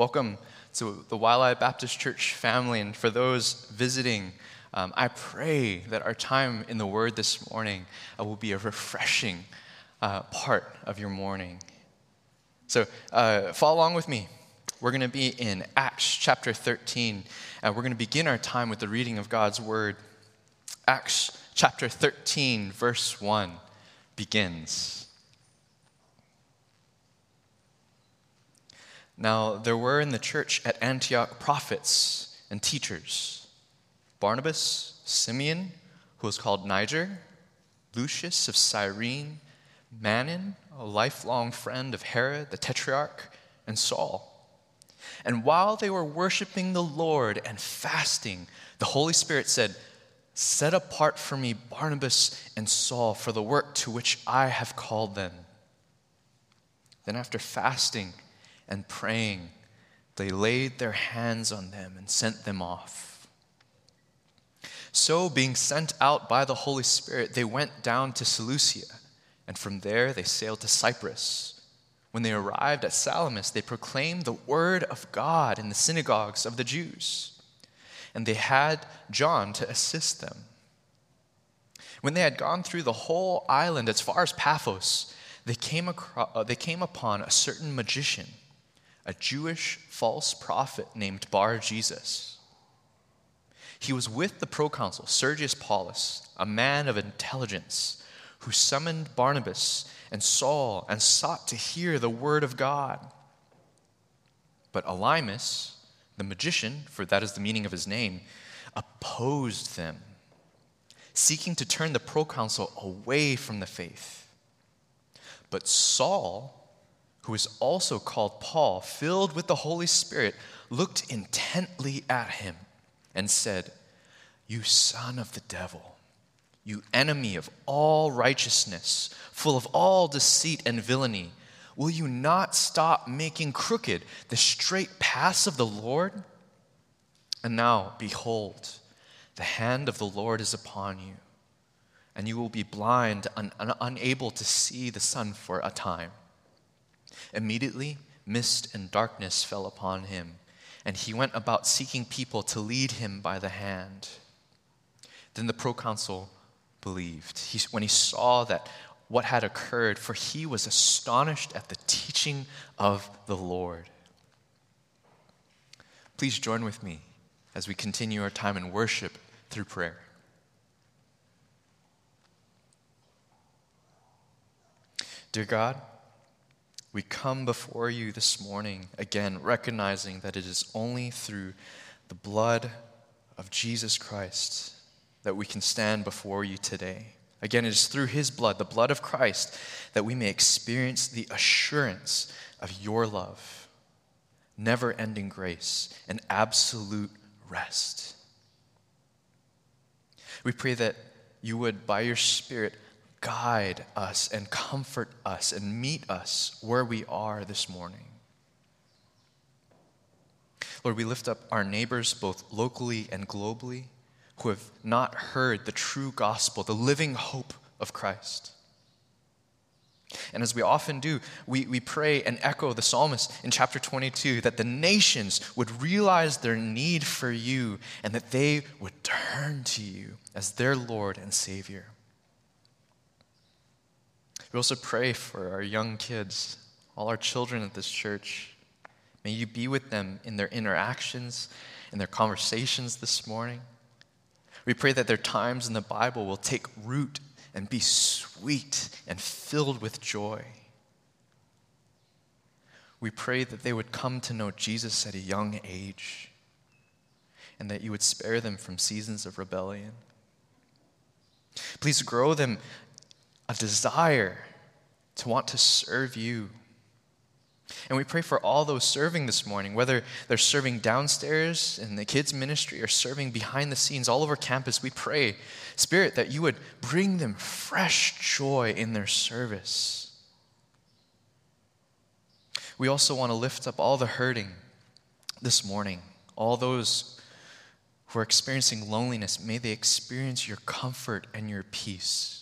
Welcome to the Waialae Baptist Church family, and for those visiting, um, I pray that our time in the Word this morning uh, will be a refreshing uh, part of your morning. So, uh, follow along with me. We're going to be in Acts chapter 13, and we're going to begin our time with the reading of God's Word. Acts chapter 13, verse 1 begins. Now, there were in the church at Antioch prophets and teachers Barnabas, Simeon, who was called Niger, Lucius of Cyrene, Manaen, a lifelong friend of Herod the Tetrarch, and Saul. And while they were worshiping the Lord and fasting, the Holy Spirit said, Set apart for me Barnabas and Saul for the work to which I have called them. Then, after fasting, and praying, they laid their hands on them and sent them off. So, being sent out by the Holy Spirit, they went down to Seleucia, and from there they sailed to Cyprus. When they arrived at Salamis, they proclaimed the word of God in the synagogues of the Jews, and they had John to assist them. When they had gone through the whole island as far as Paphos, they came, across, uh, they came upon a certain magician a Jewish false prophet named Bar Jesus. He was with the proconsul Sergius Paulus, a man of intelligence, who summoned Barnabas and Saul and sought to hear the word of God. But Elymas, the magician, for that is the meaning of his name, opposed them, seeking to turn the proconsul away from the faith. But Saul, who is also called Paul, filled with the Holy Spirit, looked intently at him and said, You son of the devil, you enemy of all righteousness, full of all deceit and villainy, will you not stop making crooked the straight paths of the Lord? And now, behold, the hand of the Lord is upon you, and you will be blind and unable to see the sun for a time. Immediately, mist and darkness fell upon him, and he went about seeking people to lead him by the hand. Then the proconsul believed he, when he saw that what had occurred, for he was astonished at the teaching of the Lord. Please join with me as we continue our time in worship through prayer. Dear God, we come before you this morning, again, recognizing that it is only through the blood of Jesus Christ that we can stand before you today. Again, it is through his blood, the blood of Christ, that we may experience the assurance of your love, never ending grace, and absolute rest. We pray that you would, by your Spirit, guide us and comfort us and meet us where we are this morning. Lord, we lift up our neighbors, both locally and globally, who have not heard the true gospel, the living hope of Christ. And as we often do, we, we pray and echo the psalmist in chapter 22 that the nations would realize their need for you and that they would turn to you as their Lord and Savior. We also pray for our young kids, all our children at this church. May you be with them in their interactions, in their conversations this morning. We pray that their times in the Bible will take root and be sweet and filled with joy. We pray that they would come to know Jesus at a young age and that you would spare them from seasons of rebellion. Please grow them a desire to want to serve you. And we pray for all those serving this morning, whether they're serving downstairs in the kids' ministry or serving behind the scenes all over campus. We pray, Spirit, that you would bring them fresh joy in their service. We also want to lift up all the hurting this morning, all those who are experiencing loneliness. May they experience your comfort and your peace.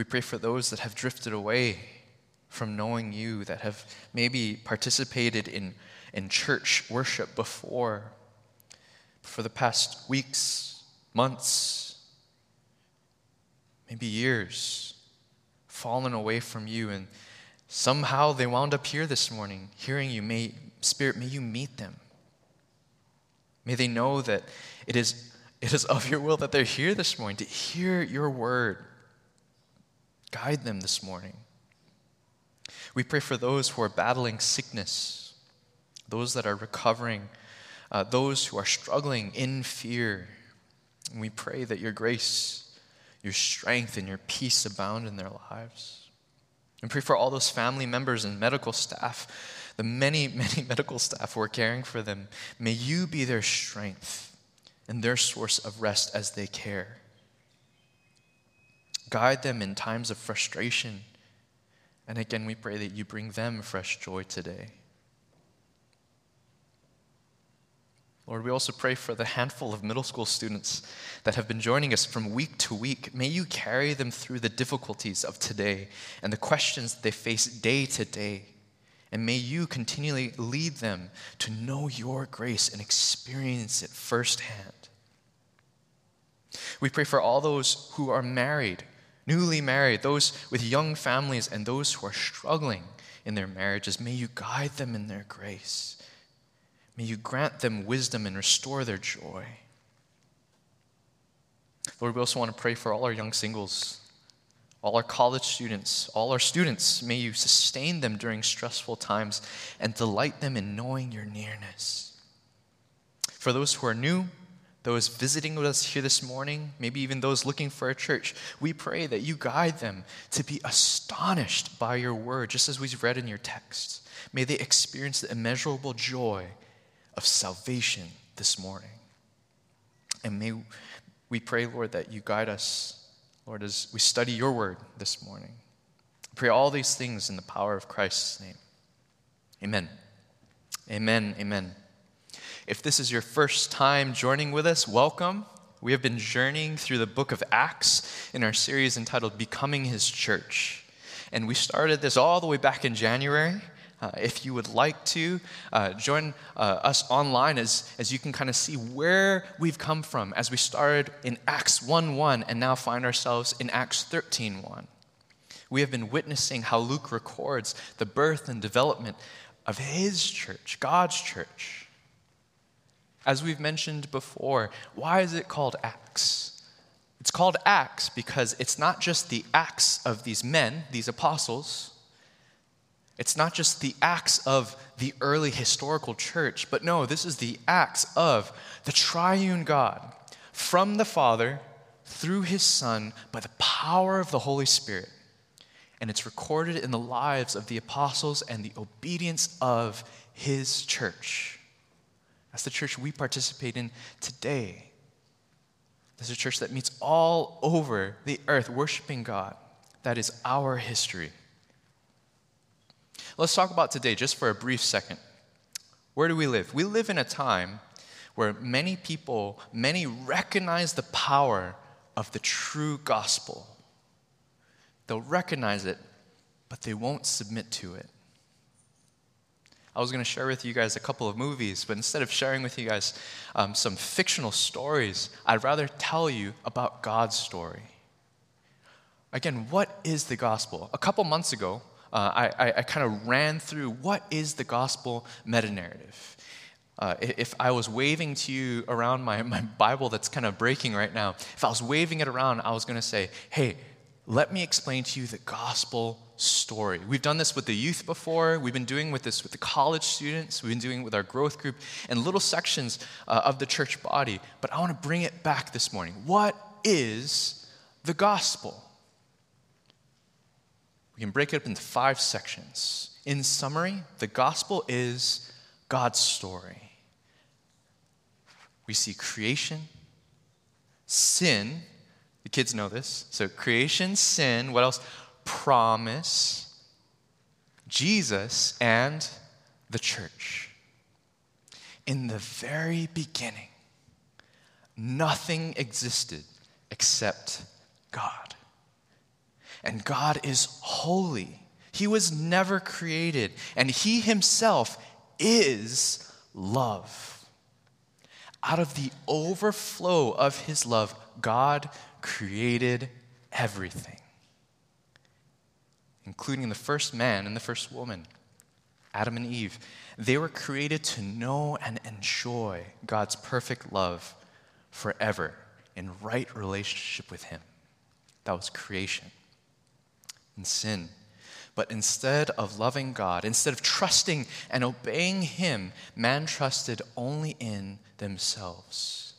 We pray for those that have drifted away from knowing you, that have maybe participated in, in church worship before, for the past weeks, months, maybe years, fallen away from you, and somehow they wound up here this morning, hearing you. May, Spirit, may you meet them. May they know that it is, it is of your will that they're here this morning to hear your word. Guide them this morning. We pray for those who are battling sickness, those that are recovering, uh, those who are struggling in fear. And we pray that your grace, your strength, and your peace abound in their lives. And pray for all those family members and medical staff, the many, many medical staff who are caring for them. May you be their strength and their source of rest as they care. Guide them in times of frustration. And again, we pray that you bring them fresh joy today. Lord, we also pray for the handful of middle school students that have been joining us from week to week. May you carry them through the difficulties of today and the questions they face day to day. And may you continually lead them to know your grace and experience it firsthand. We pray for all those who are married, newly married, those with young families, and those who are struggling in their marriages. May you guide them in their grace. May you grant them wisdom and restore their joy. Lord, we also want to pray for all our young singles, all our college students, all our students. May you sustain them during stressful times and delight them in knowing your nearness. For those who are new, those visiting with us here this morning, maybe even those looking for a church, we pray that you guide them to be astonished by your word, just as we've read in your text. May they experience the immeasurable joy of salvation this morning. And may we pray, Lord, that you guide us, Lord, as we study your word this morning. Pray all these things in the power of Christ's name. Amen. Amen. Amen. If this is your first time joining with us, welcome. We have been journeying through the book of Acts in our series entitled Becoming His Church. And we started this all the way back in January. Uh, if you would like to, uh, join uh, us online as, as you can kind of see where we've come from as we started in Acts 1 1 and now find ourselves in Acts 13 1. We have been witnessing how Luke records the birth and development of his church, God's church. As we've mentioned before, why is it called Acts? It's called Acts because it's not just the acts of these men, these apostles, it's not just the acts of the early historical church, but no, this is the acts of the triune God from the Father through his Son by the power of the Holy Spirit. And it's recorded in the lives of the apostles and the obedience of his church. That's the church we participate in today. There's a church that meets all over the earth worshiping God. That is our history. Let's talk about today just for a brief second. Where do we live? We live in a time where many people, many recognize the power of the true gospel. They'll recognize it, but they won't submit to it. I was going to share with you guys a couple of movies, but instead of sharing with you guys um, some fictional stories, I'd rather tell you about God's story. Again, what is the gospel? A couple months ago, uh, I, I, I kind of ran through what is the gospel meta narrative. Uh, if I was waving to you around my, my Bible that's kind of breaking right now, if I was waving it around, I was going to say, hey, let me explain to you the gospel story. We've done this with the youth before. We've been doing with this with the college students. We've been doing with our growth group and little sections uh, of the church body. But I want to bring it back this morning. What is the gospel? We can break it up into five sections. In summary, the gospel is God's story. We see creation, sin, the kids know this. So, creation, sin, what else? Promise, Jesus, and the church. In the very beginning, nothing existed except God. And God is holy. He was never created, and He Himself is love. Out of the overflow of His love, God created everything, including the first man and the first woman, Adam and Eve. They were created to know and enjoy God's perfect love forever in right relationship with Him. That was creation. And sin. But instead of loving God, instead of trusting and obeying Him, man trusted only in themselves.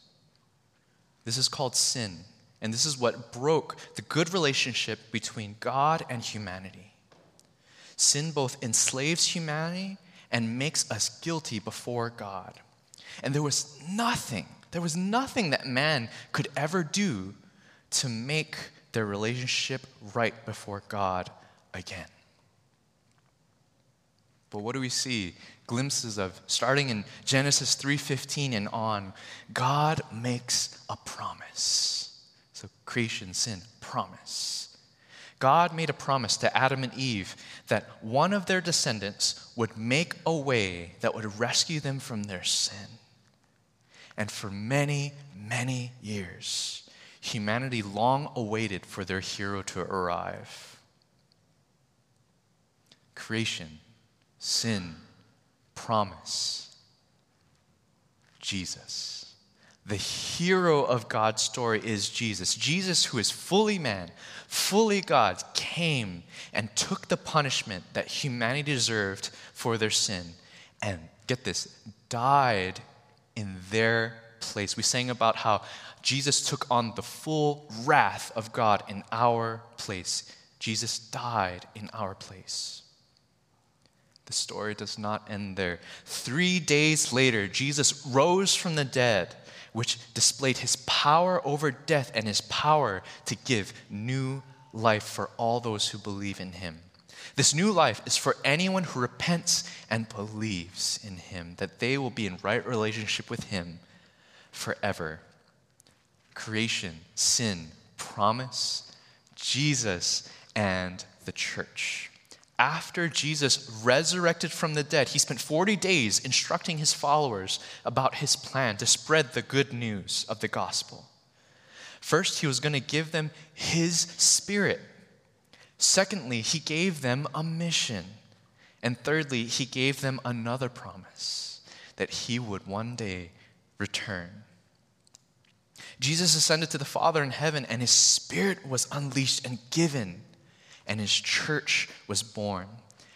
This is called sin. And this is what broke the good relationship between God and humanity. Sin both enslaves humanity and makes us guilty before God. And there was nothing, there was nothing that man could ever do to make their relationship right before God again. But what do we see? Glimpses of starting in Genesis 3:15 and on, God makes a promise. Creation, sin, promise. God made a promise to Adam and Eve that one of their descendants would make a way that would rescue them from their sin. And for many, many years, humanity long awaited for their hero to arrive. Creation, sin, promise, Jesus. The hero of God's story is Jesus. Jesus, who is fully man, fully God, came and took the punishment that humanity deserved for their sin. And get this, died in their place. We sang about how Jesus took on the full wrath of God in our place. Jesus died in our place. The story does not end there. Three days later, Jesus rose from the dead which displayed his power over death and his power to give new life for all those who believe in him. This new life is for anyone who repents and believes in him, that they will be in right relationship with him forever. Creation, sin, promise, Jesus, and the church after Jesus resurrected from the dead, he spent 40 days instructing his followers about his plan to spread the good news of the gospel. First, he was going to give them his spirit. Secondly, he gave them a mission. And thirdly, he gave them another promise that he would one day return. Jesus ascended to the Father in heaven, and his spirit was unleashed and given and his church was born.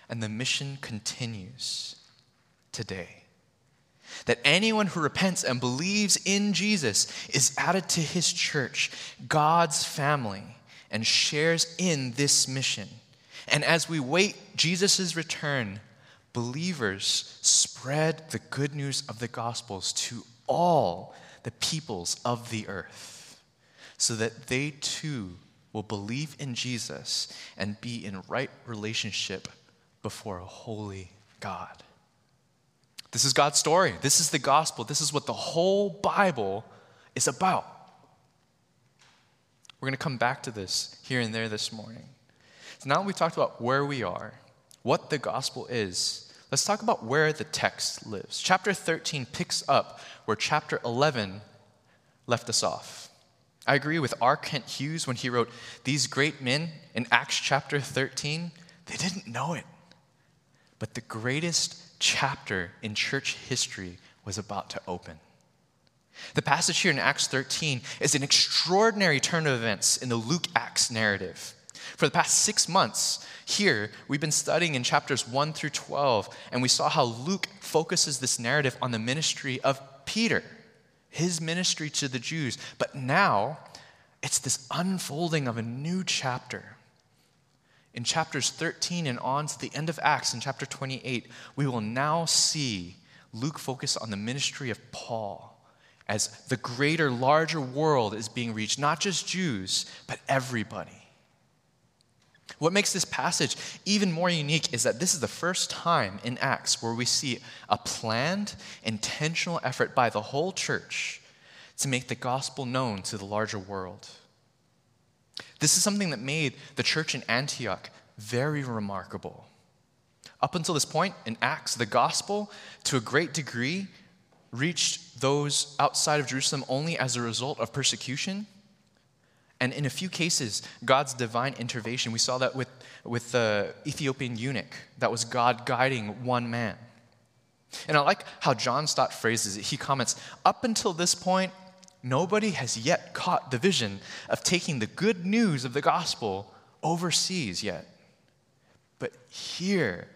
And the mission continues today. That anyone who repents and believes in Jesus is added to his church, God's family, and shares in this mission. And as we wait Jesus' return, believers spread the good news of the Gospels to all the peoples of the earth so that they too will believe in Jesus and be in right relationship before a holy God. This is God's story. This is the gospel. This is what the whole Bible is about. We're going to come back to this here and there this morning. So now we've talked about where we are, what the gospel is. Let's talk about where the text lives. Chapter 13 picks up where chapter 11 left us off. I agree with R. Kent Hughes when he wrote, These great men in Acts chapter 13, they didn't know it. But the greatest chapter in church history was about to open. The passage here in Acts 13 is an extraordinary turn of events in the Luke Acts narrative. For the past six months, here, we've been studying in chapters 1 through 12, and we saw how Luke focuses this narrative on the ministry of Peter his ministry to the Jews. But now, it's this unfolding of a new chapter. In chapters 13 and on to the end of Acts, in chapter 28, we will now see Luke focus on the ministry of Paul as the greater, larger world is being reached, not just Jews, but everybody. What makes this passage even more unique is that this is the first time in Acts where we see a planned, intentional effort by the whole church to make the gospel known to the larger world. This is something that made the church in Antioch very remarkable. Up until this point in Acts, the gospel, to a great degree, reached those outside of Jerusalem only as a result of persecution. And in a few cases, God's divine intervention. We saw that with, with the Ethiopian eunuch. That was God guiding one man. And I like how John Stott phrases it. He comments Up until this point, nobody has yet caught the vision of taking the good news of the gospel overseas yet. But here,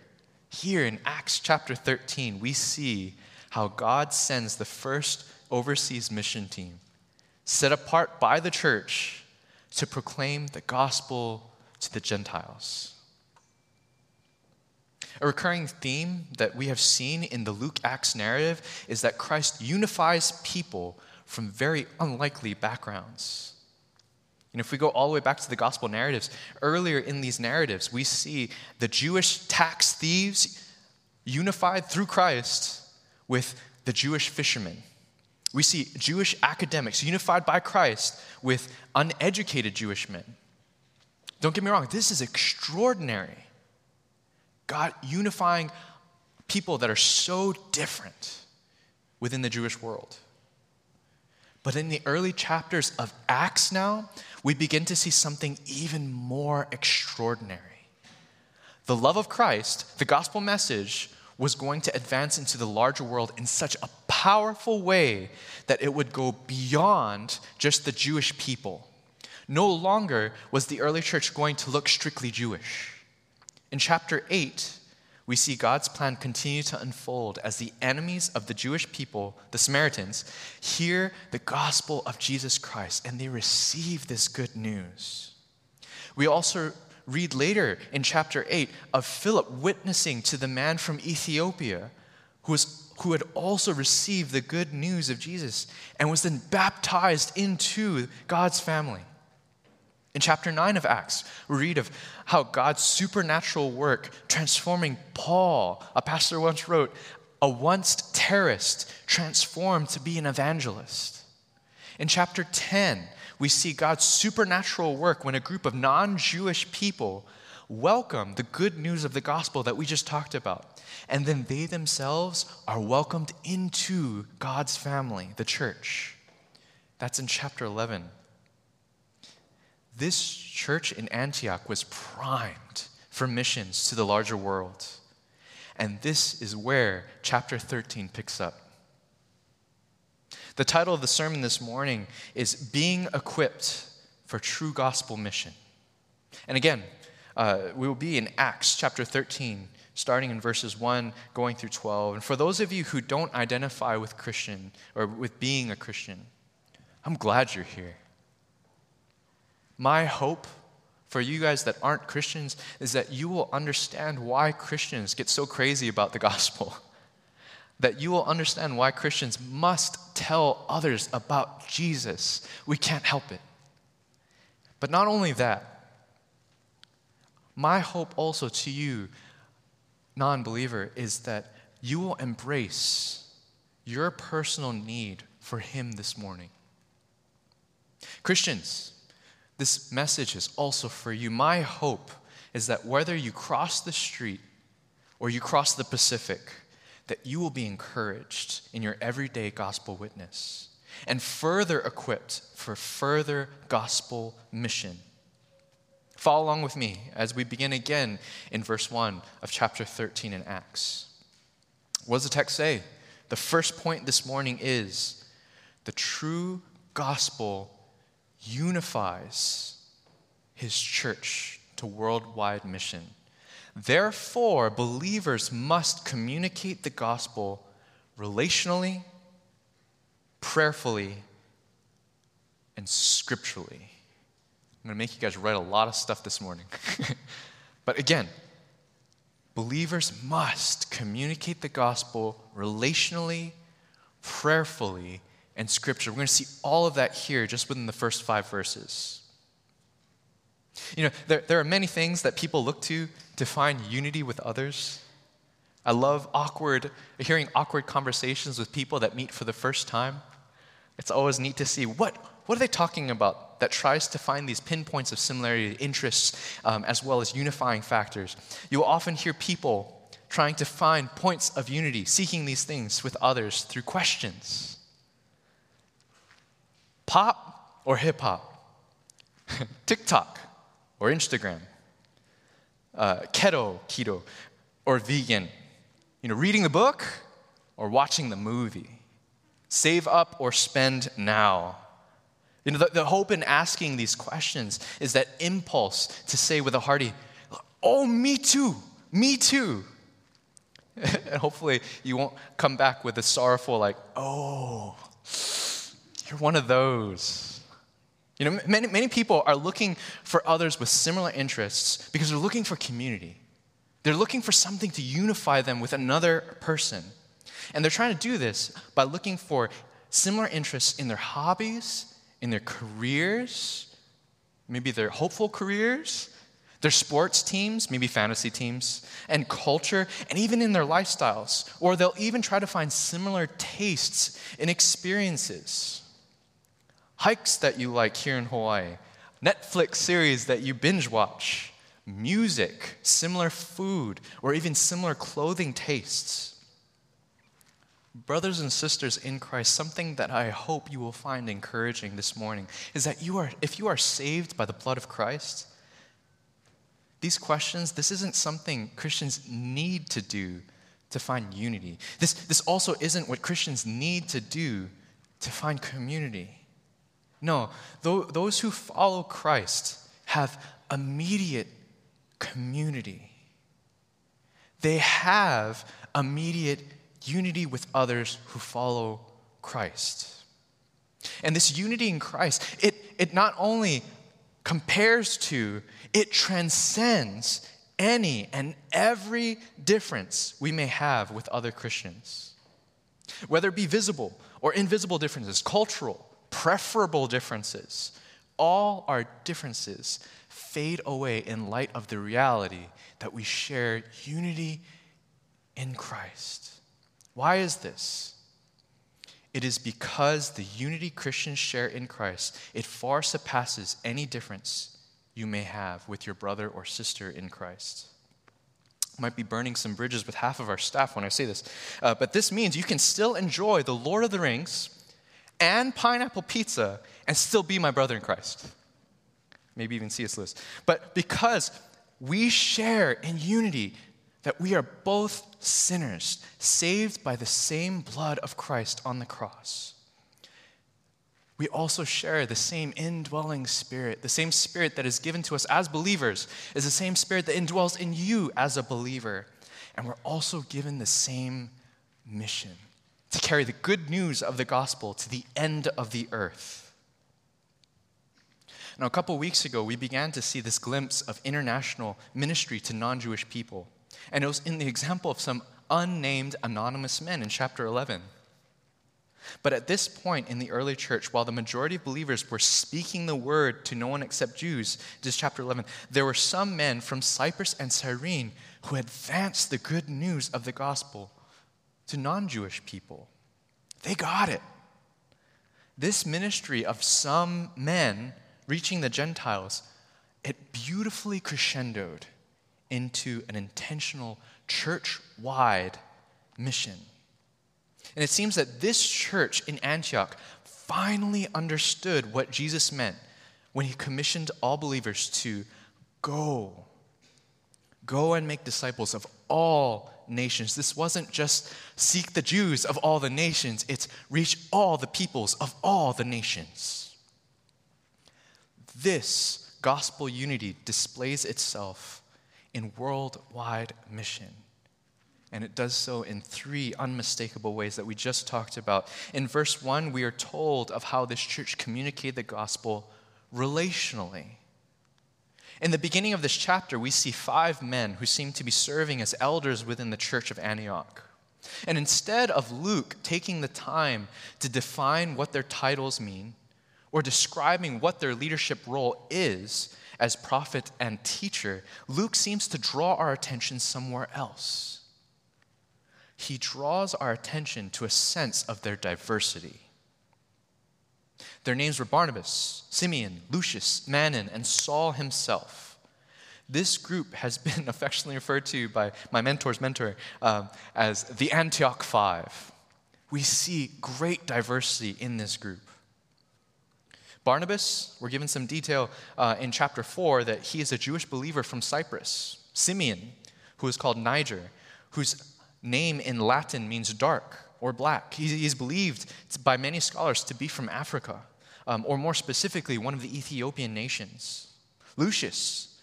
here in Acts chapter 13, we see how God sends the first overseas mission team, set apart by the church, to proclaim the gospel to the Gentiles. A recurring theme that we have seen in the Luke Acts narrative is that Christ unifies people from very unlikely backgrounds. And if we go all the way back to the gospel narratives, earlier in these narratives, we see the Jewish tax thieves unified through Christ with the Jewish fishermen. We see Jewish academics unified by Christ with uneducated Jewish men. Don't get me wrong, this is extraordinary. God unifying people that are so different within the Jewish world. But in the early chapters of Acts now, we begin to see something even more extraordinary. The love of Christ, the gospel message, was going to advance into the larger world in such a powerful way that it would go beyond just the Jewish people. No longer was the early church going to look strictly Jewish. In chapter 8, we see God's plan continue to unfold as the enemies of the Jewish people, the Samaritans, hear the gospel of Jesus Christ and they receive this good news. We also read later in chapter 8 of Philip witnessing to the man from Ethiopia who, was, who had also received the good news of Jesus and was then baptized into God's family. In chapter 9 of Acts, we read of how God's supernatural work transforming Paul, a pastor once wrote, a once terrorist transformed to be an evangelist. In chapter 10, we see God's supernatural work when a group of non Jewish people welcome the good news of the gospel that we just talked about. And then they themselves are welcomed into God's family, the church. That's in chapter 11 this church in Antioch was primed for missions to the larger world. And this is where chapter 13 picks up. The title of the sermon this morning is Being Equipped for True Gospel Mission. And again, uh, we will be in Acts chapter 13, starting in verses 1, going through 12. And for those of you who don't identify with Christian or with being a Christian, I'm glad you're here. My hope for you guys that aren't Christians is that you will understand why Christians get so crazy about the gospel. That you will understand why Christians must tell others about Jesus. We can't help it. But not only that, my hope also to you, non believer, is that you will embrace your personal need for Him this morning. Christians, this message is also for you. My hope is that whether you cross the street or you cross the Pacific, that you will be encouraged in your everyday gospel witness and further equipped for further gospel mission. Follow along with me as we begin again in verse 1 of chapter 13 in Acts. What does the text say? The first point this morning is the true gospel unifies his church to worldwide mission. Therefore, believers must communicate the gospel relationally, prayerfully, and scripturally. I'm going to make you guys write a lot of stuff this morning. but again, believers must communicate the gospel relationally, prayerfully, and Scripture. We're going to see all of that here just within the first five verses. You know, there, there are many things that people look to to find unity with others. I love awkward, hearing awkward conversations with people that meet for the first time. It's always neat to see what, what are they talking about that tries to find these pinpoints of similarity, interests, um, as well as unifying factors. You will often hear people trying to find points of unity, seeking these things with others through questions. Pop or hip hop? TikTok or Instagram? Uh, keto, keto, or vegan? You know, reading the book or watching the movie? Save up or spend now? You know, the, the hope in asking these questions is that impulse to say with a hearty, Oh, me too, me too. and hopefully you won't come back with a sorrowful, like, Oh, you're one of those. You know, many, many people are looking for others with similar interests because they're looking for community. They're looking for something to unify them with another person. And they're trying to do this by looking for similar interests in their hobbies, in their careers, maybe their hopeful careers, their sports teams, maybe fantasy teams, and culture, and even in their lifestyles. Or they'll even try to find similar tastes and experiences. Hikes that you like here in Hawaii, Netflix series that you binge watch, music, similar food, or even similar clothing tastes. Brothers and sisters in Christ, something that I hope you will find encouraging this morning is that you are, if you are saved by the blood of Christ, these questions, this isn't something Christians need to do to find unity. This, this also isn't what Christians need to do to find community. No, those who follow Christ have immediate community. They have immediate unity with others who follow Christ. And this unity in Christ, it, it not only compares to, it transcends any and every difference we may have with other Christians. Whether it be visible or invisible differences, cultural, preferable differences, all our differences fade away in light of the reality that we share unity in Christ. Why is this? It is because the unity Christians share in Christ, it far surpasses any difference you may have with your brother or sister in Christ. Might be burning some bridges with half of our staff when I say this, uh, but this means you can still enjoy the Lord of the Rings and pineapple pizza and still be my brother in Christ. Maybe even C.S. Lewis. But because we share in unity that we are both sinners, saved by the same blood of Christ on the cross. We also share the same indwelling spirit. The same spirit that is given to us as believers is the same spirit that indwells in you as a believer. And we're also given the same mission to carry the good news of the gospel to the end of the earth. Now, a couple weeks ago, we began to see this glimpse of international ministry to non Jewish people. And it was in the example of some unnamed anonymous men in chapter 11. But at this point in the early church, while the majority of believers were speaking the word to no one except Jews, this is chapter 11, there were some men from Cyprus and Cyrene who advanced the good news of the gospel to non Jewish people. They got it. This ministry of some men reaching the Gentiles, it beautifully crescendoed into an intentional church wide mission. And it seems that this church in Antioch finally understood what Jesus meant when he commissioned all believers to go. Go and make disciples of all nations. This wasn't just seek the Jews of all the nations, it's reach all the peoples of all the nations. This gospel unity displays itself in worldwide mission. And it does so in three unmistakable ways that we just talked about. In verse 1, we are told of how this church communicated the gospel relationally. In the beginning of this chapter, we see five men who seem to be serving as elders within the church of Antioch. And instead of Luke taking the time to define what their titles mean or describing what their leadership role is, as prophet and teacher, Luke seems to draw our attention somewhere else. He draws our attention to a sense of their diversity. Their names were Barnabas, Simeon, Lucius, Manon, and Saul himself. This group has been affectionately referred to by my mentor's mentor um, as the Antioch Five. We see great diversity in this group. Barnabas, we're given some detail uh, in chapter 4 that he is a Jewish believer from Cyprus. Simeon, who is called Niger, whose name in Latin means dark or black. He is believed by many scholars to be from Africa, um, or more specifically, one of the Ethiopian nations. Lucius,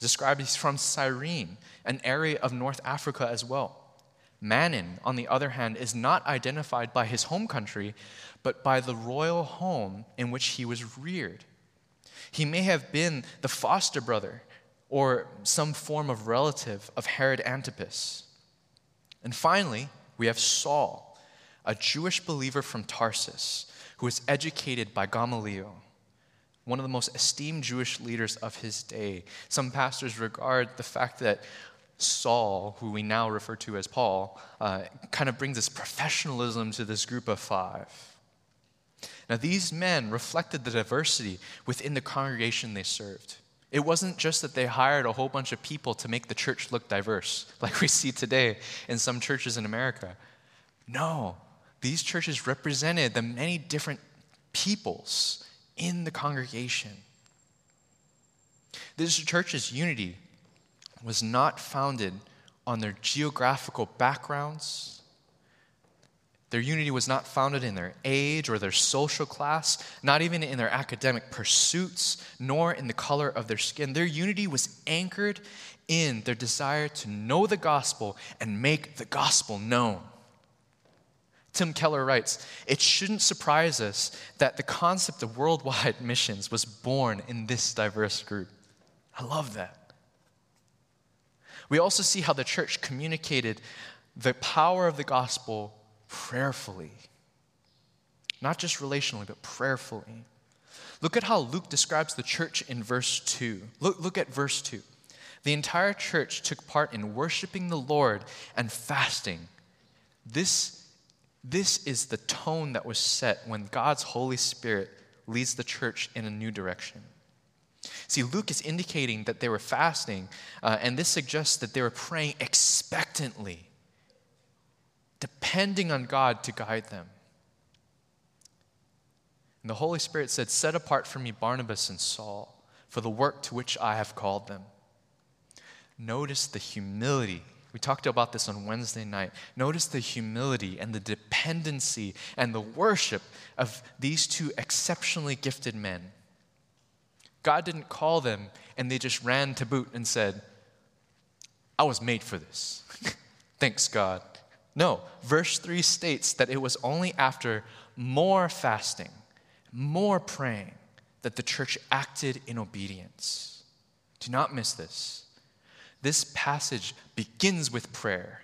described as from Cyrene, an area of North Africa as well. Manon, on the other hand, is not identified by his home country, but by the royal home in which he was reared. He may have been the foster brother or some form of relative of Herod Antipas. And finally, we have Saul, a Jewish believer from Tarsus who was educated by Gamaliel, one of the most esteemed Jewish leaders of his day. Some pastors regard the fact that Saul, who we now refer to as Paul, uh, kind of brings this professionalism to this group of five. Now, these men reflected the diversity within the congregation they served. It wasn't just that they hired a whole bunch of people to make the church look diverse, like we see today in some churches in America. No, these churches represented the many different peoples in the congregation. This church's unity was not founded on their geographical backgrounds their unity was not founded in their age or their social class, not even in their academic pursuits, nor in the color of their skin. Their unity was anchored in their desire to know the gospel and make the gospel known. Tim Keller writes It shouldn't surprise us that the concept of worldwide missions was born in this diverse group. I love that. We also see how the church communicated the power of the gospel prayerfully. Not just relationally, but prayerfully. Look at how Luke describes the church in verse 2. Look, look at verse 2. The entire church took part in worshiping the Lord and fasting. This, this is the tone that was set when God's Holy Spirit leads the church in a new direction. See, Luke is indicating that they were fasting, uh, and this suggests that they were praying expectantly depending on God to guide them. And the Holy Spirit said, Set apart for me Barnabas and Saul for the work to which I have called them. Notice the humility. We talked about this on Wednesday night. Notice the humility and the dependency and the worship of these two exceptionally gifted men. God didn't call them and they just ran to boot and said, I was made for this. Thanks, God. No, verse 3 states that it was only after more fasting, more praying, that the church acted in obedience. Do not miss this. This passage begins with prayer.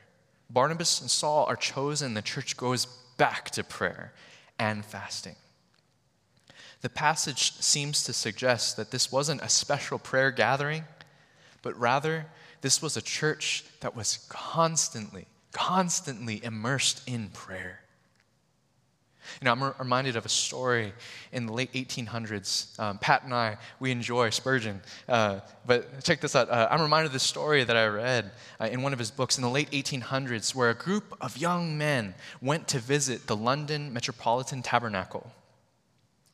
Barnabas and Saul are chosen, the church goes back to prayer and fasting. The passage seems to suggest that this wasn't a special prayer gathering, but rather this was a church that was constantly constantly immersed in prayer. You know, I'm reminded of a story in the late 1800s. Um, Pat and I, we enjoy Spurgeon. Uh, but check this out. Uh, I'm reminded of this story that I read uh, in one of his books in the late 1800s, where a group of young men went to visit the London Metropolitan Tabernacle.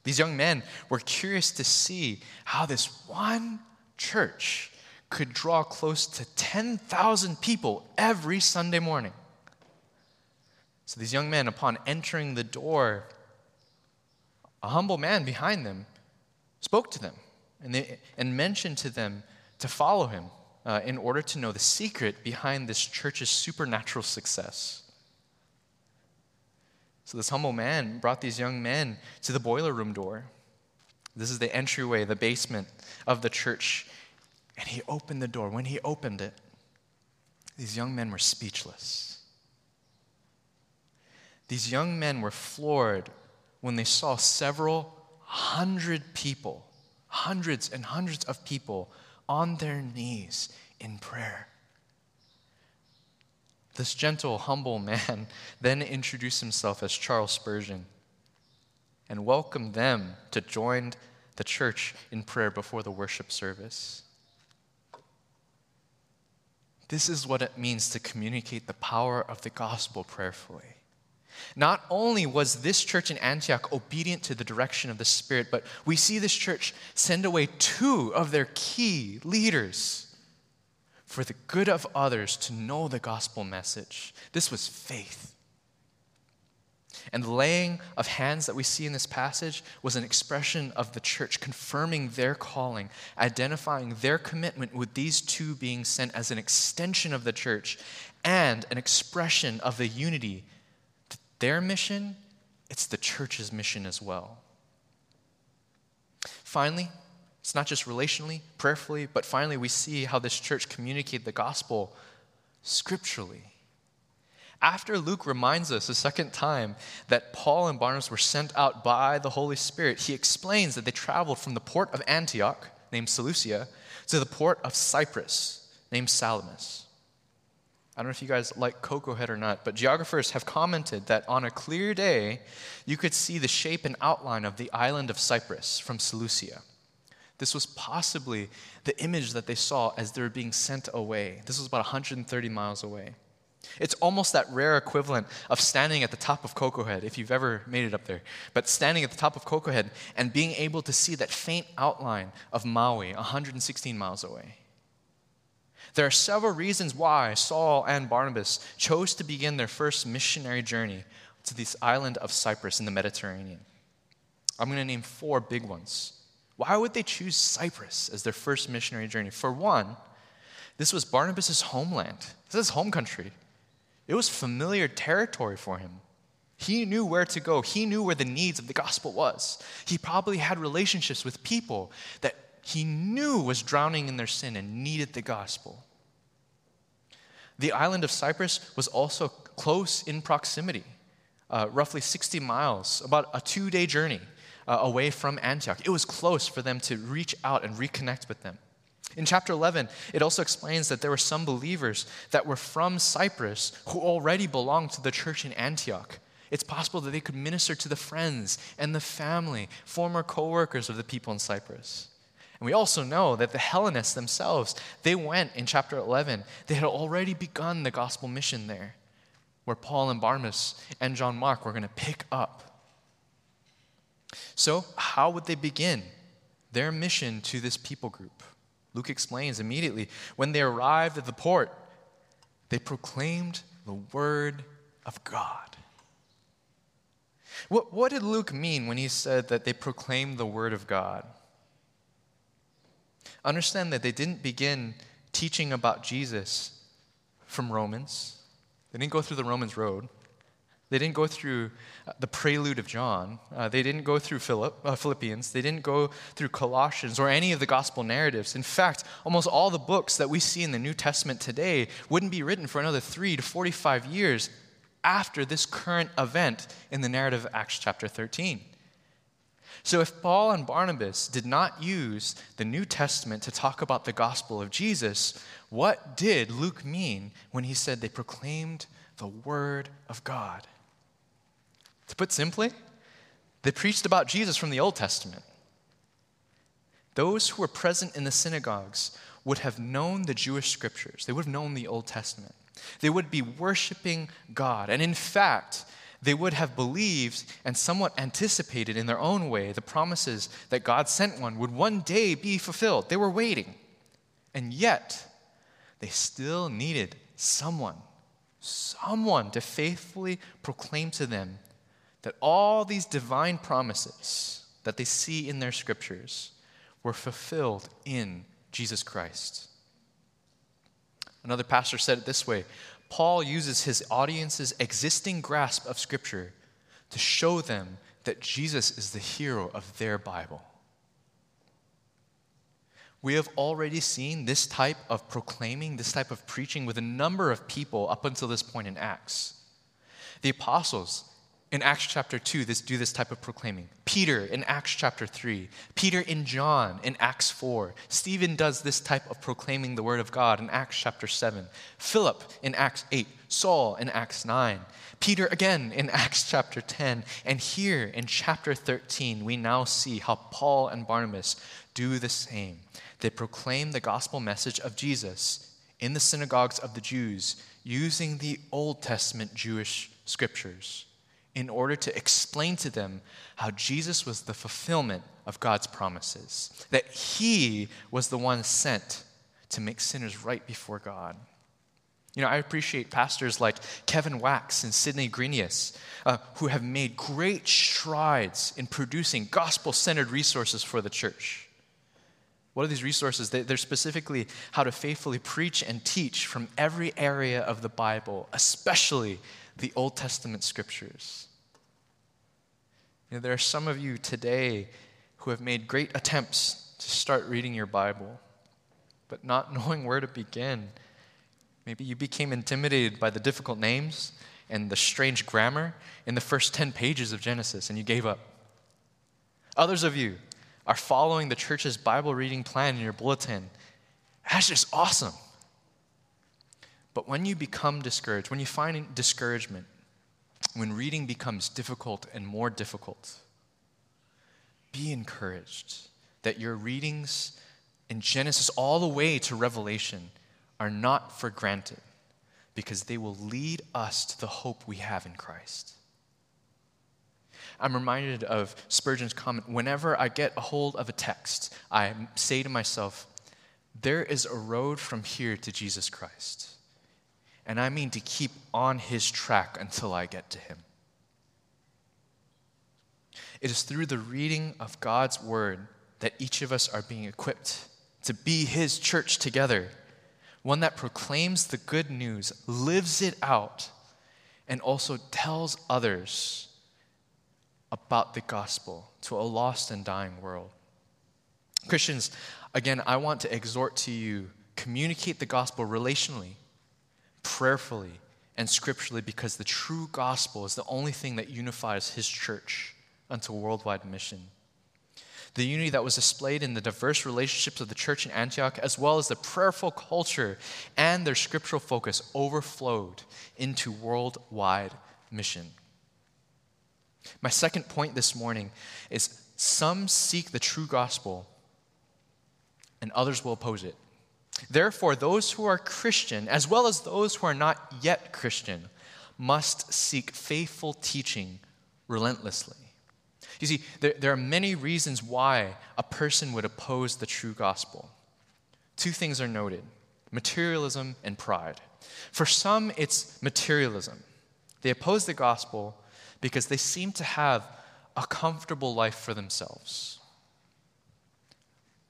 These young men were curious to see how this one church could draw close to 10,000 people every Sunday morning. So these young men, upon entering the door, a humble man behind them spoke to them and, they, and mentioned to them to follow him uh, in order to know the secret behind this church's supernatural success. So, this humble man brought these young men to the boiler room door. This is the entryway, the basement of the church and he opened the door. When he opened it, these young men were speechless. These young men were floored when they saw several hundred people, hundreds and hundreds of people on their knees in prayer. This gentle, humble man then introduced himself as Charles Spurgeon. and welcomed them to join the church in prayer before the worship service. This is what it means to communicate the power of the gospel prayerfully. Not only was this church in Antioch obedient to the direction of the Spirit, but we see this church send away two of their key leaders for the good of others to know the gospel message. This was faith. And the laying of hands that we see in this passage was an expression of the church confirming their calling, identifying their commitment with these two being sent as an extension of the church and an expression of the unity their mission, it's the church's mission as well. Finally, it's not just relationally, prayerfully, but finally we see how this church communicated the gospel scripturally. After Luke reminds us a second time that Paul and Barnabas were sent out by the Holy Spirit, he explains that they traveled from the port of Antioch, named Seleucia, to the port of Cyprus, named Salamis. I don't know if you guys like Koko Head or not, but geographers have commented that on a clear day, you could see the shape and outline of the island of Cyprus from Seleucia. This was possibly the image that they saw as they were being sent away. This was about 130 miles away. It's almost that rare equivalent of standing at the top of Koko Head, if you've ever made it up there, but standing at the top of Koko Head and being able to see that faint outline of Maui 116 miles away. There are several reasons why Saul and Barnabas chose to begin their first missionary journey to this island of Cyprus in the Mediterranean. I'm going to name four big ones. Why would they choose Cyprus as their first missionary journey? For one, this was Barnabas' homeland. This is his home country. It was familiar territory for him. He knew where to go. He knew where the needs of the gospel was. He probably had relationships with people that he knew was drowning in their sin and needed the gospel. The island of Cyprus was also close in proximity, uh, roughly 60 miles, about a two day journey uh, away from Antioch. It was close for them to reach out and reconnect with them. In chapter 11, it also explains that there were some believers that were from Cyprus who already belonged to the church in Antioch. It's possible that they could minister to the friends and the family, former co workers of the people in Cyprus. And we also know that the Hellenists themselves, they went in chapter 11, they had already begun the gospel mission there, where Paul and Barnabas and John Mark were going to pick up. So, how would they begin their mission to this people group? Luke explains immediately when they arrived at the port, they proclaimed the word of God. What, what did Luke mean when he said that they proclaimed the word of God? Understand that they didn't begin teaching about Jesus from Romans. They didn't go through the Romans road. They didn't go through uh, the prelude of John. Uh, they didn't go through Philip, uh, Philippians. They didn't go through Colossians or any of the gospel narratives. In fact, almost all the books that we see in the New Testament today wouldn't be written for another three to 45 years after this current event in the narrative of Acts chapter 13. So, if Paul and Barnabas did not use the New Testament to talk about the gospel of Jesus, what did Luke mean when he said they proclaimed the word of God? To put simply, they preached about Jesus from the Old Testament. Those who were present in the synagogues would have known the Jewish scriptures, they would have known the Old Testament. They would be worshiping God. And in fact, they would have believed and somewhat anticipated in their own way the promises that God sent one would one day be fulfilled. They were waiting. And yet, they still needed someone, someone to faithfully proclaim to them that all these divine promises that they see in their scriptures were fulfilled in Jesus Christ. Another pastor said it this way Paul uses his audience's existing grasp of Scripture to show them that Jesus is the hero of their Bible. We have already seen this type of proclaiming, this type of preaching with a number of people up until this point in Acts. The apostles, in Acts chapter 2 this, do this type of proclaiming. Peter in Acts chapter 3. Peter in John in Acts 4. Stephen does this type of proclaiming the word of God in Acts chapter 7. Philip in Acts 8. Saul in Acts 9. Peter again in Acts chapter 10. And here in chapter 13, we now see how Paul and Barnabas do the same. They proclaim the gospel message of Jesus in the synagogues of the Jews using the Old Testament Jewish scriptures in order to explain to them how Jesus was the fulfillment of God's promises, that He was the one sent to make sinners right before God. You know, I appreciate pastors like Trevin Wax and Sidney Greidanus, uh, who have made great strides in producing gospel centered resources for the church. What are these resources? They're specifically how to faithfully preach and teach from every area of the Bible, especially the Old Testament scriptures. You know, there are some of you today who have made great attempts to start reading your Bible, but not knowing where to begin. Maybe you became intimidated by the difficult names and the strange grammar in the first 10 pages of Genesis and you gave up. Others of you are following the church's Bible reading plan in your bulletin. That's just awesome. But when you become discouraged, when you find discouragement, when reading becomes difficult and more difficult, be encouraged that your readings in Genesis all the way to Revelation are not for granted because they will lead us to the hope we have in Christ. I'm reminded of Spurgeon's comment whenever I get a hold of a text, I say to myself, there is a road from here to Jesus Christ and I mean to keep on his track until I get to him. It is through the reading of God's word that each of us are being equipped to be his church together, one that proclaims the good news, lives it out, and also tells others about the gospel to a lost and dying world. Christians, again, I want to exhort to you communicate the gospel relationally prayerfully and scripturally because the true gospel is the only thing that unifies his church unto worldwide mission. The unity that was displayed in the diverse relationships of the church in Antioch, as well as the prayerful culture and their scriptural focus, overflowed into worldwide mission. My second point this morning is some seek the true gospel and others will oppose it. Therefore, those who are Christian, as well as those who are not yet Christian, must seek faithful teaching relentlessly. You see, there, there are many reasons why a person would oppose the true gospel. Two things are noted materialism and pride. For some, it's materialism. They oppose the gospel because they seem to have a comfortable life for themselves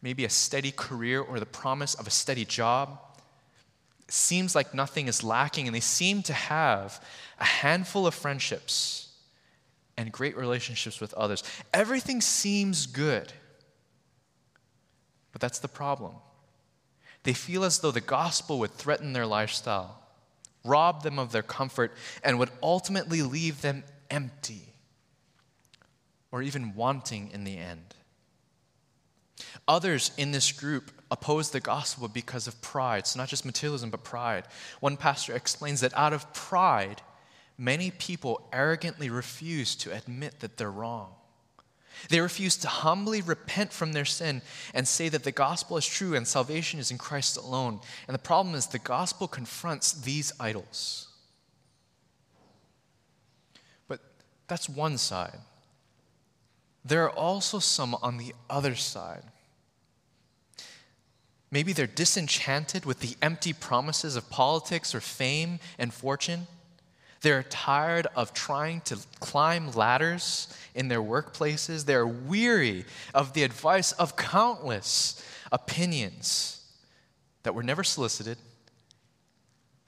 maybe a steady career or the promise of a steady job. It seems like nothing is lacking, and they seem to have a handful of friendships and great relationships with others. Everything seems good. But that's the problem. They feel as though the gospel would threaten their lifestyle, rob them of their comfort, and would ultimately leave them empty or even wanting in the end. Others in this group oppose the gospel because of pride. It's not just materialism, but pride. One pastor explains that out of pride, many people arrogantly refuse to admit that they're wrong. They refuse to humbly repent from their sin and say that the gospel is true and salvation is in Christ alone. And the problem is the gospel confronts these idols. But that's one side. There are also some on the other side. Maybe they're disenchanted with the empty promises of politics or fame and fortune. They're tired of trying to climb ladders in their workplaces. They're weary of the advice of countless opinions that were never solicited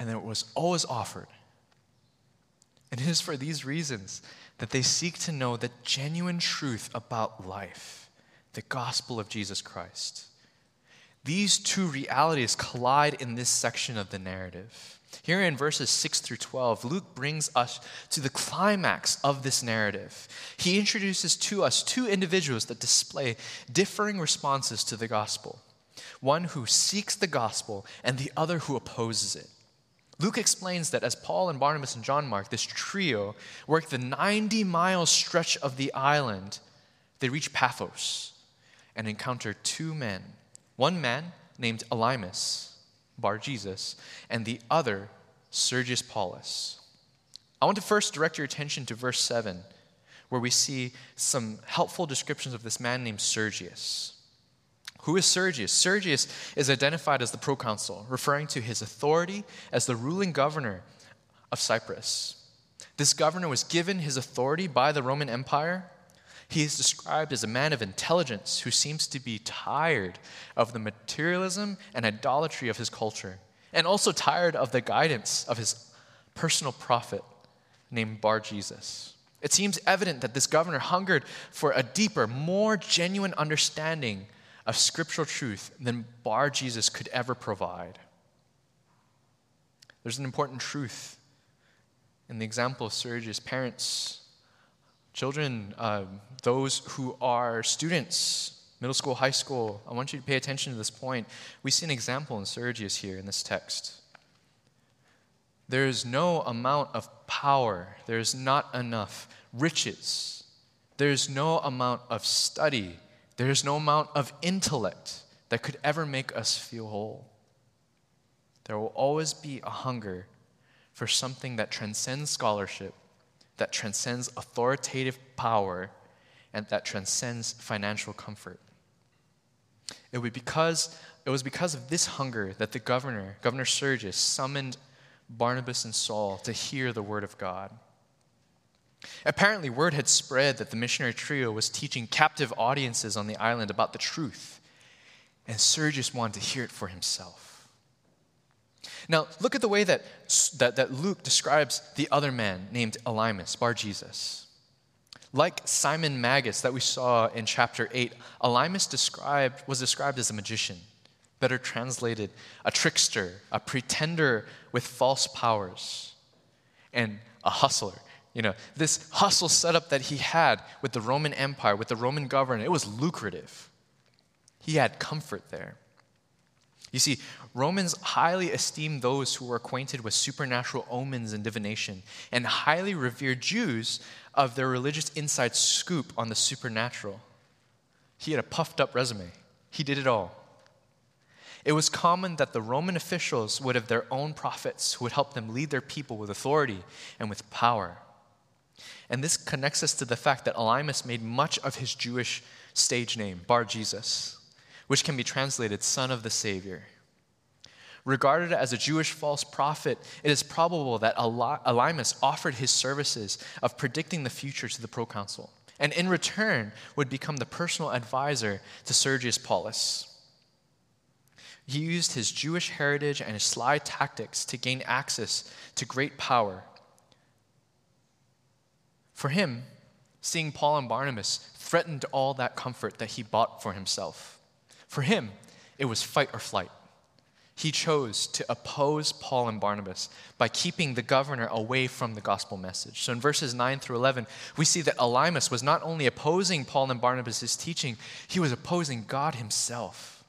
and that was always offered. And it is for these reasons that they seek to know the genuine truth about life, the gospel of Jesus Christ. These two realities collide in this section of the narrative. Here in verses 6 through 12, Luke brings us to the climax of this narrative. He introduces to us two individuals that display differing responses to the gospel one who seeks the gospel and the other who opposes it. Luke explains that as Paul and Barnabas and John Mark, this trio, work the 90 mile stretch of the island, they reach Paphos and encounter two men. One man named Elymas, Bar Jesus, and the other, Sergius Paulus. I want to first direct your attention to verse 7, where we see some helpful descriptions of this man named Sergius. Who is Sergius? Sergius is identified as the proconsul, referring to his authority as the ruling governor of Cyprus. This governor was given his authority by the Roman Empire. He is described as a man of intelligence who seems to be tired of the materialism and idolatry of his culture, and also tired of the guidance of his personal prophet named Bar Jesus. It seems evident that this governor hungered for a deeper, more genuine understanding of scriptural truth than Bar Jesus could ever provide. There's an important truth in the example of Sergius' parents, children, uh, those who are students, middle school, high school. I want you to pay attention to this point. We see an example in Sergius here in this text. There is no amount of power, there is not enough riches, there is no amount of study there is no amount of intellect that could ever make us feel whole. There will always be a hunger for something that transcends scholarship, that transcends authoritative power, and that transcends financial comfort. It, would because, it was because of this hunger that the governor, Governor Sergius, summoned Barnabas and Saul to hear the word of God. Apparently, word had spread that the missionary trio was teaching captive audiences on the island about the truth, and Sergius wanted to hear it for himself. Now, look at the way that, that, that Luke describes the other man named Elymas, Bar Jesus. Like Simon Magus that we saw in chapter 8, Elymas described, was described as a magician, better translated, a trickster, a pretender with false powers, and a hustler. You know, this hustle setup that he had with the Roman Empire, with the Roman government, it was lucrative. He had comfort there. You see, Romans highly esteemed those who were acquainted with supernatural omens and divination, and highly revered Jews of their religious inside scoop on the supernatural. He had a puffed up resume, he did it all. It was common that the Roman officials would have their own prophets who would help them lead their people with authority and with power. And this connects us to the fact that Elymas made much of his Jewish stage name, Bar Jesus, which can be translated Son of the Savior. Regarded as a Jewish false prophet, it is probable that Elymas offered his services of predicting the future to the proconsul, and in return would become the personal advisor to Sergius Paulus. He used his Jewish heritage and his sly tactics to gain access to great power for him, seeing Paul and Barnabas threatened all that comfort that he bought for himself. For him, it was fight or flight. He chose to oppose Paul and Barnabas by keeping the governor away from the gospel message. So in verses 9 through 11, we see that Elymas was not only opposing Paul and Barnabas' teaching, he was opposing God himself.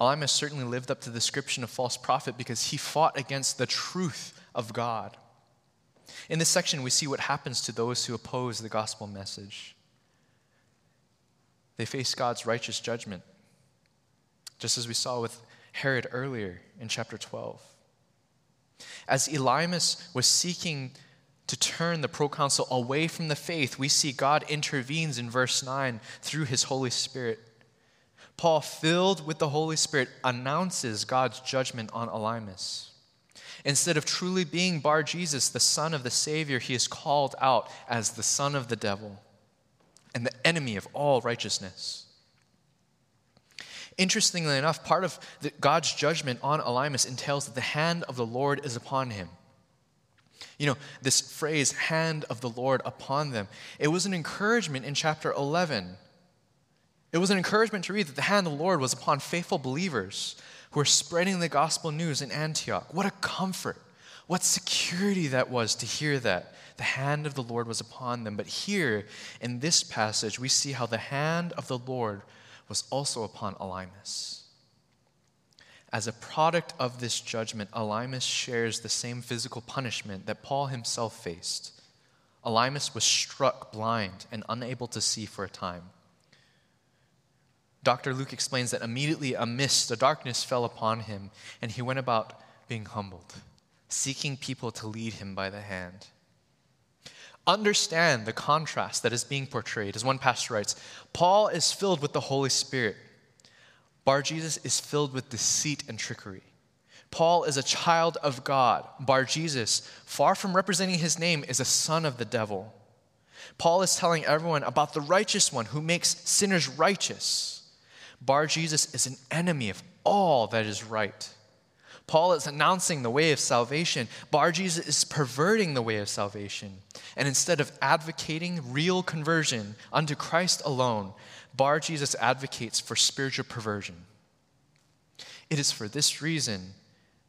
Elymas certainly lived up to the description of false prophet because he fought against the truth of God. In this section, we see what happens to those who oppose the gospel message. They face God's righteous judgment, just as we saw with Herod earlier in chapter 12. As Elymas was seeking to turn the proconsul away from the faith, we see God intervenes in verse 9 through his Holy Spirit. Paul, filled with the Holy Spirit, announces God's judgment on Elymas. Instead of truly being Bar Jesus, the son of the Savior, he is called out as the son of the devil and the enemy of all righteousness. Interestingly enough, part of the, God's judgment on Elymas entails that the hand of the Lord is upon him. You know, this phrase, hand of the Lord upon them, it was an encouragement in chapter 11 It was an encouragement to read that the hand of the Lord was upon faithful believers who are spreading the gospel news in Antioch. What a comfort, what security that was to hear that the hand of the Lord was upon them. But here in this passage, we see how the hand of the Lord was also upon Elymas. As a product of this judgment, Elymas shares the same physical punishment that Paul himself faced. Elymas was struck blind and unable to see for a time. Dr. Luke explains that immediately a mist, a darkness fell upon him, and he went about being humbled, seeking people to lead him by the hand. Understand the contrast that is being portrayed. As one pastor writes, Paul is filled with the Holy Spirit. Bar Jesus is filled with deceit and trickery. Paul is a child of God. Bar Jesus, far from representing his name, is a son of the devil. Paul is telling everyone about the righteous one who makes sinners righteous. Bar Jesus is an enemy of all that is right. Paul is announcing the way of salvation. Bar Jesus is perverting the way of salvation. And instead of advocating real conversion unto Christ alone, Bar Jesus advocates for spiritual perversion. It is for this reason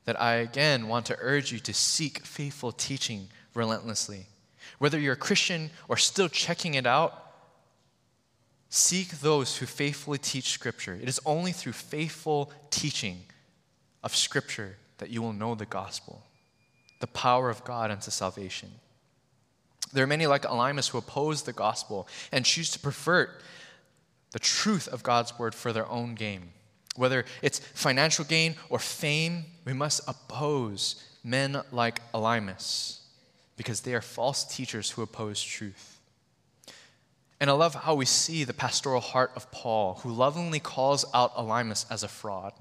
that I again want to urge you to seek faithful teaching relentlessly. Whether you're a Christian or still checking it out, Seek those who faithfully teach Scripture. It is only through faithful teaching of Scripture that you will know the gospel, the power of God unto salvation. There are many like Elymas who oppose the gospel and choose to pervert the truth of God's word for their own gain. Whether it's financial gain or fame, we must oppose men like Elymas because they are false teachers who oppose truth. And I love how we see the pastoral heart of Paul, who lovingly calls out Elymas as a fraud.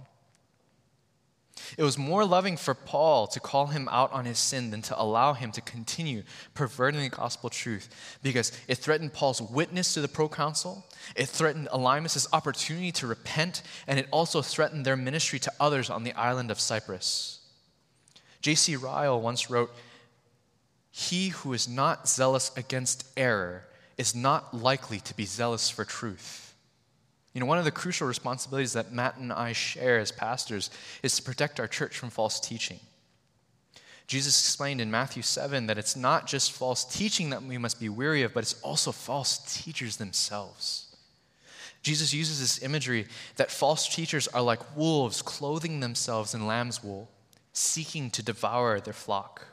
It was more loving for Paul to call him out on his sin than to allow him to continue perverting the gospel truth because it threatened Paul's witness to the proconsul, it threatened Elymas' opportunity to repent, and it also threatened their ministry to others on the island of Cyprus. J.C. Ryle once wrote, He who is not zealous against error is not likely to be zealous for truth. You know, one of the crucial responsibilities that Matt and I share as pastors is to protect our church from false teaching. Jesus explained in Matthew 7 that it's not just false teaching that we must be weary of, but it's also false teachers themselves. Jesus uses this imagery that false teachers are like wolves clothing themselves in lamb's wool, seeking to devour their flock.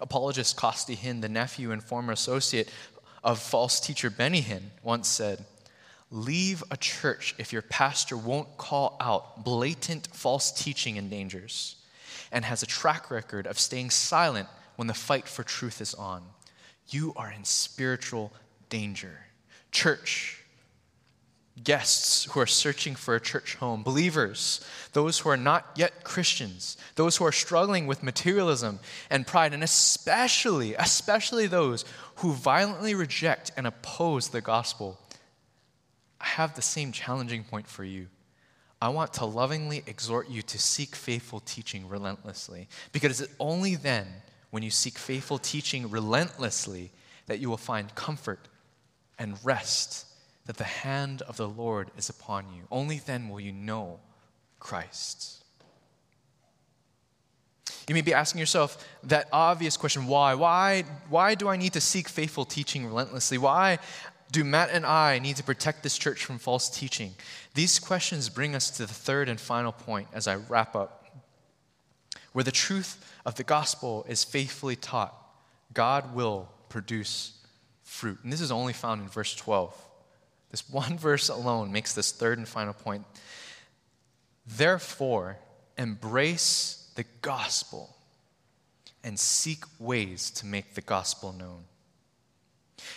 Apologist Costi Hinn, the nephew and former associate of false teacher Benny Hinn, once said, Leave a church if your pastor won't call out blatant false teaching and dangers and has a track record of staying silent when the fight for truth is on. You are in spiritual danger. Church, guests who are searching for a church home, believers, those who are not yet Christians, those who are struggling with materialism and pride, and especially, especially those who violently reject and oppose the gospel. I have the same challenging point for you. I want to lovingly exhort you to seek faithful teaching relentlessly, because it's only then, when you seek faithful teaching relentlessly, that you will find comfort and rest that the hand of the Lord is upon you. Only then will you know Christ. You may be asking yourself that obvious question why? Why, why do I need to seek faithful teaching relentlessly? Why do Matt and I need to protect this church from false teaching? These questions bring us to the third and final point as I wrap up. Where the truth of the gospel is faithfully taught, God will produce fruit. And this is only found in verse 12. This one verse alone makes this third and final point. Therefore, embrace the gospel and seek ways to make the gospel known.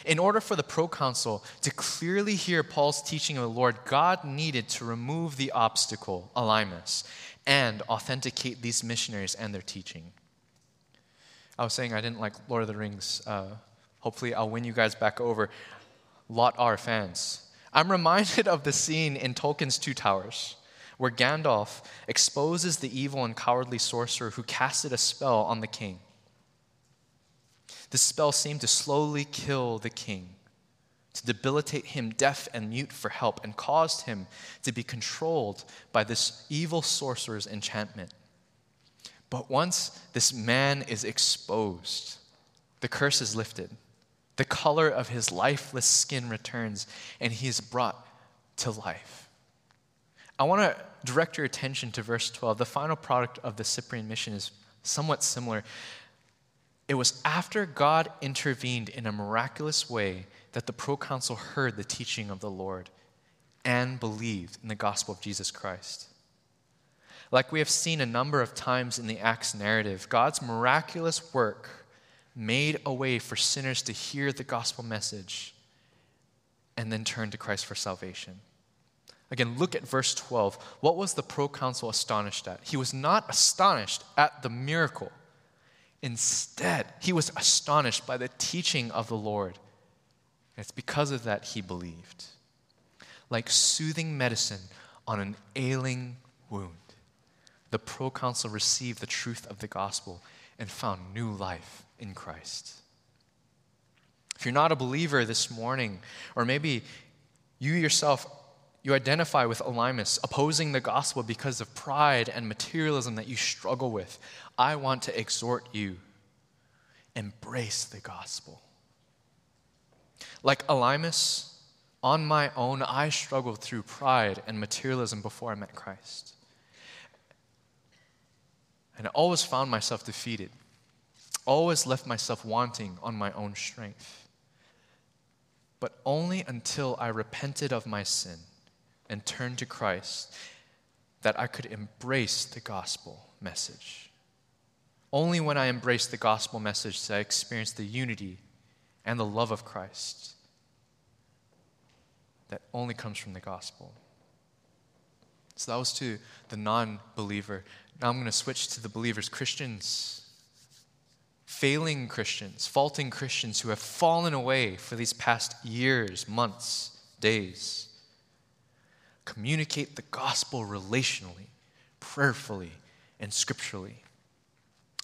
In order for the proconsul to clearly hear Paul's teaching of the Lord, God needed to remove the obstacle, Elymas, and authenticate these missionaries and their teaching. I was saying I didn't like Lord of the Rings. Uh, hopefully, I'll win you guys back over. Lot are fans. I'm reminded of the scene in Tolkien's Two Towers, where Gandalf exposes the evil and cowardly sorcerer who casted a spell on the king. The spell seemed to slowly kill the king. to debilitate him deaf and mute for help, and caused him to be controlled by this evil sorcerer's enchantment. But once this man is exposed, the curse is lifted. The color of his lifeless skin returns, and he is brought to life. I want to direct your attention to verse 12. The final product of the Cyprian mission is somewhat similar. It was after God intervened in a miraculous way that the proconsul heard the teaching of the Lord and believed in the gospel of Jesus Christ. Like we have seen a number of times in the Acts narrative, God's miraculous work made a way for sinners to hear the gospel message and then turn to Christ for salvation. Again, look at verse 12. What was the proconsul astonished at? He was not astonished at the miracle. Instead, he was astonished by the teaching of the Lord. And it's because of that he believed. Like soothing medicine on an ailing wound, the proconsul received the truth of the gospel and found new life in Christ. If you're not a believer this morning, or maybe you yourself you identify with Elymas, opposing the gospel because of pride and materialism that you struggle with. I want to exhort you embrace the gospel. Like Elymas, on my own, I struggled through pride and materialism before I met Christ. And I always found myself defeated, always left myself wanting on my own strength. But only until I repented of my sin and turned to Christ that I could embrace the gospel message. Only when I embraced the gospel message did I experience the unity and the love of Christ that only comes from the gospel. So that was to the non believer. Now I'm going to switch to the believers, Christians, failing Christians, faulting Christians who have fallen away for these past years, months, days communicate the gospel relationally, prayerfully, and scripturally.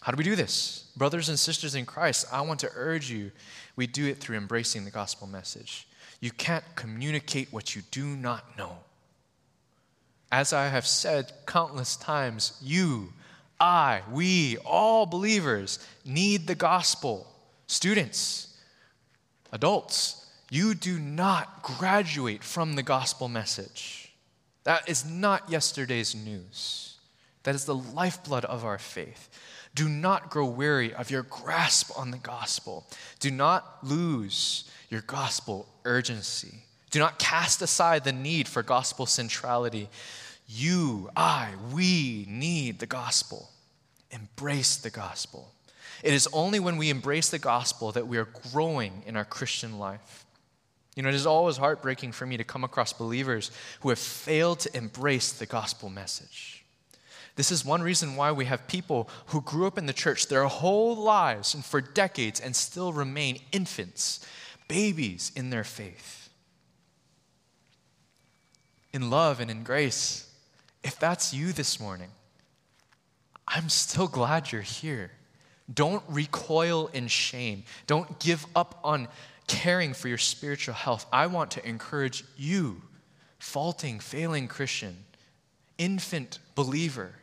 How do we do this? Brothers and sisters in Christ, I want to urge you, we do it through embracing the gospel message. You can't communicate what you do not know. As I have said countless times, you, I, we, all believers need the gospel. Students, adults, you do not graduate from the gospel message. That is not yesterday's news. That is the lifeblood of our faith. Do not grow weary of your grasp on the gospel. Do not lose your gospel urgency. Do not cast aside the need for gospel centrality. You, I, we need the gospel. Embrace the gospel. It is only when we embrace the gospel that we are growing in our Christian life. You know, it is always heartbreaking for me to come across believers who have failed to embrace the gospel message. This is one reason why we have people who grew up in the church their whole lives and for decades and still remain infants, babies in their faith. In love and in grace, if that's you this morning, I'm still glad you're here. Don't recoil in shame. Don't give up on caring for your spiritual health, I want to encourage you, faulting, failing Christian, infant believer,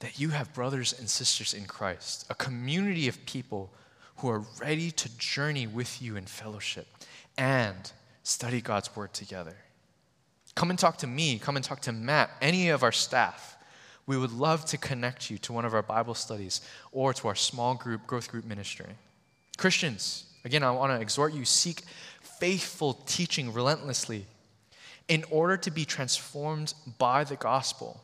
that you have brothers and sisters in Christ, a community of people who are ready to journey with you in fellowship and study God's word together. Come and talk to me, come and talk to Matt, any of our staff. We would love to connect you to one of our Bible studies or to our small group, growth group ministry. Christians, Again, I want to exhort you seek faithful teaching relentlessly in order to be transformed by the gospel.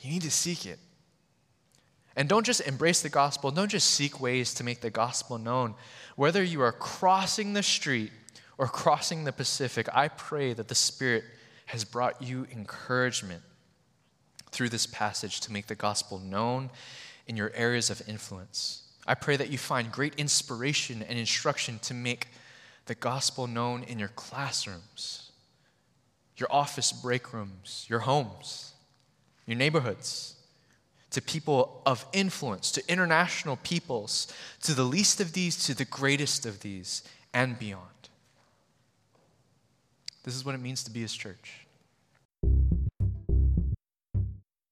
You need to seek it. And don't just embrace the gospel, don't just seek ways to make the gospel known. Whether you are crossing the street or crossing the Pacific, I pray that the Spirit has brought you encouragement through this passage to make the gospel known in your areas of influence. I pray that you find great inspiration and instruction to make the gospel known in your classrooms, your office break rooms, your homes, your neighborhoods, to people of influence, to international peoples, to the least of these, to the greatest of these, and beyond. This is what it means to be his church.